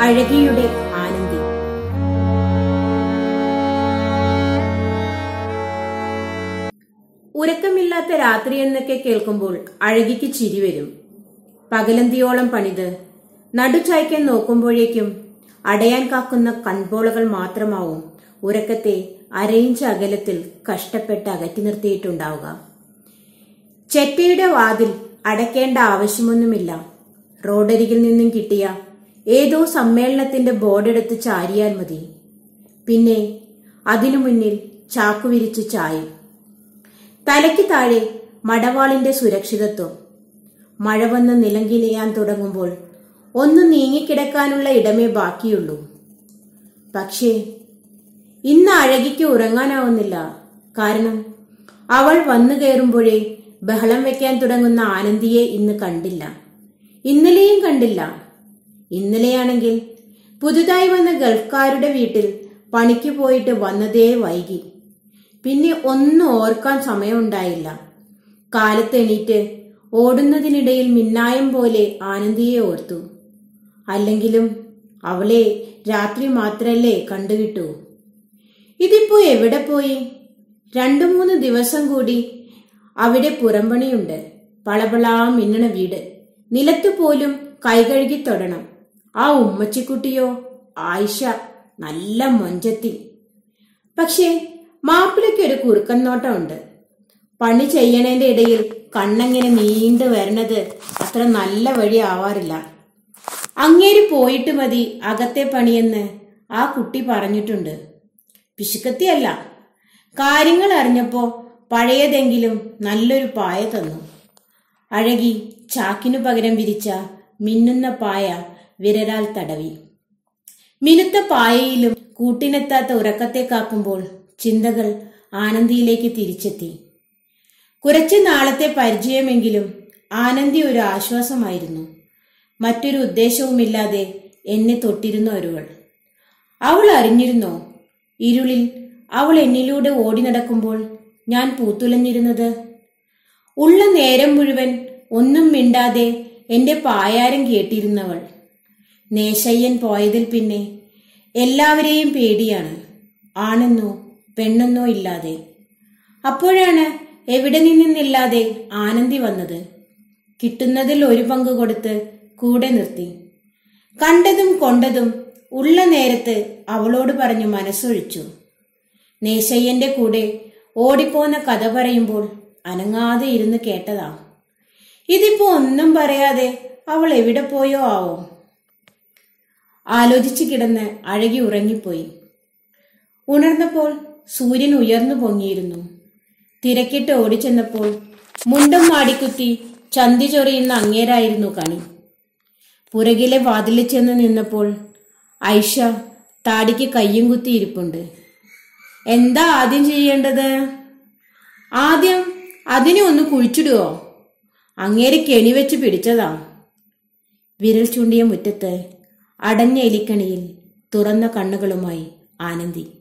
അഴകിയുടെ ആനന്ദി. ഉറക്കമില്ലാത്ത രാത്രി എന്നൊക്കെ കേൾക്കുമ്പോൾ അഴകിക്ക് ചിരി വരും. പകലന്തിയോളം പണിത് നടുചായ്ക്കാൻ നോക്കുമ്പോഴേക്കും അടയാൻ കാക്കുന്ന കൺപോളകൾ മാത്രമാവും ഉറക്കത്തെ അരയിഞ്ച് അകലത്തിൽ കഷ്ടപ്പെട്ട് അകറ്റി നിർത്തിയിട്ടുണ്ടാവുക. ചെറ്റയുടെ വാതിൽ അടയ്ക്കേണ്ട ആവശ്യമൊന്നുമില്ല. റോഡരികിൽ നിന്നും കിട്ടിയ ഏതോ സമ്മേളനത്തിന്റെ ബോർഡെടുത്ത് ചാരിയാൽ മതി. പിന്നെ അതിനു മുന്നിൽ ചാക്കുവിരിച്ച് ചായും. തലയ്ക്ക് താഴെ മടവാളിന്റെ സുരക്ഷിതത്വം. മഴ വന്ന് നിലങ്കിലിയാൻ തുടങ്ങുമ്പോൾ ഒന്ന് നീങ്ങിക്കിടക്കാനുള്ള ഇടമേ ബാക്കിയുള്ളൂ. പക്ഷേ ഇന്ന് അഴകിക്ക് ഉറങ്ങാനാവുന്നില്ല. കാരണം അവൾ വന്നു കയറുമ്പോഴേ ബഹളം വെക്കാൻ തുടങ്ങുന്ന ആനന്ദിയെ ഇന്ന് കണ്ടില്ല. ഇന്നലെയും കണ്ടില്ല. ഇന്നലെയാണെങ്കിൽ പുതുതായി വന്ന ഗൾഫ്കാരുടെ വീട്ടിൽ പണിക്ക് പോയിട്ട് വന്നതേ വൈകി. പിന്നെ ഒന്നും ഓർക്കാൻ സമയമുണ്ടായില്ല. കാലത്തെണീറ്റ് ഓടുന്നതിനിടയിൽ മിന്നായം പോലെ ആനന്ദിയെ ഓർത്തു. അല്ലെങ്കിലും അവളെ രാത്രി മാത്രല്ലേ കണ്ടുകിട്ടൂ? ഇതിപ്പോ എവിടെ പോയി? രണ്ടു മൂന്ന് ദിവസം കൂടി അവിടെ പുറംപണിയുണ്ട്. പളപളാ മിന്നണ വീട്. നിലത്തു പോലും കൈകഴുകി തൊടണം. ആ ഉമ്മച്ചിക്കുട്ടിയോ? ആയിഷ നല്ല മൊഞ്ചത്തി. പക്ഷേ മാപ്പിളയ്ക്ക് ഒരു കുറുക്കൻ നോട്ടമുണ്ട് പണി ചെയ്യണേന്റെ ഇടയിൽ കണ്ണങ്ങനെ നീണ്ടു വരണത് അത്ര നല്ല വഴി ആവാറില്ല. അങ്ങേര് പോയിട്ട് മതി അകത്തെ പണിയെന്ന് ആ കുട്ടി പറഞ്ഞിട്ടുണ്ട്. പിശുക്കത്തിയല്ല. കാര്യങ്ങൾ അറിഞ്ഞപ്പോ പഴയതെങ്കിലും നല്ലൊരു പായ തന്നു. അഴകി ചാക്കിനു പകരം വിരിച്ച മിന്നുന്ന പായ വിരലാൽ തടവി. മിനുത്ത പായയിലും കൂട്ടിനെത്താത്ത ഉറക്കത്തെ കാക്കുമ്പോൾ ചിന്തകൾ ആനന്ദിയിലേക്ക് തിരിച്ചെത്തി. കുറച്ചു നാളത്തെ പരിചയമെങ്കിലും ആനന്ദി ഒരു ആശ്വാസമായിരുന്നു. മറ്റൊരു ഉദ്ദേശവുമില്ലാതെ എന്നെ തൊട്ടിരുന്ന ഒരുവൾ. അവൾ അറിഞ്ഞിരുന്നോ? ഇരുളിൽ അവൾ എന്നിലൂടെ ഓടി നടക്കുമ്പോൾ ഞാൻ പൂത്തുലഞ്ഞിരുന്നത്? ഉള്ള നേരം മുഴുവൻ ഒന്നും മിണ്ടാതെ എന്റെ പായാരം കേട്ടിരുന്നവൾ. നേശയ്യൻ പോയതിൽ പിന്നെ എല്ലാവരെയും പേടിയാണ്. ആണെന്നോ പെണ്ണെന്നോ ഇല്ലാതെ. അപ്പോഴാണ് എവിടെ നിന്നില്ലാതെ ആനന്ദി വന്നത്. കിട്ടുന്നതിൽ ഒരു പങ്ക് കൊടുത്ത് കൂടെ നിർത്തി. കണ്ടതും കൊണ്ടതും ഉള്ള നേരത്ത് അവളോട് പറഞ്ഞു മനസ്സൊഴിച്ചു. നേശയ്യന്റെ കൂടെ ഓടിപ്പോന്ന കഥ പറയുമ്പോൾ അനങ്ങാതെ ഇരുന്ന് കേട്ടതാ. ഇതിപ്പോ ഒന്നും പറയാതെ അവൾ എവിടെ പോയോ ആവോ. ആലോചിച്ചു കിടന്ന് അഴകി ഉറങ്ങിപ്പോയി. ഉണർന്നപ്പോൾ സൂര്യൻ ഉയർന്നു പൊങ്ങിയിരുന്നു. തിരക്കിട്ട് ഓടിച്ചെന്നപ്പോൾ മുണ്ടും മാടിക്കുത്തി ചന്തി ചൊറിയുന്ന അങ്ങേരായിരുന്നു കണി. പുറകിലെ വാതിലിൽ ചെന്ന് നിന്നപ്പോൾ ഐഷ താടിക്ക് കയ്യും കുത്തിയിരിപ്പുണ്ട് എന്താ ആദ്യം ചെയ്യേണ്ടത്? ആദ്യം അതിനെ ഒന്ന് കുഴിച്ചിടുവോ? അങ്ങേര് കെണി വെച്ച് പിടിച്ചതാ. വിരൽ ചൂണ്ടിയ മുറ്റത്ത് അടഞ്ഞ എലിക്കണിയിൽ തുറന്ന കണ്ണുകളുമായി ആനന്ദി.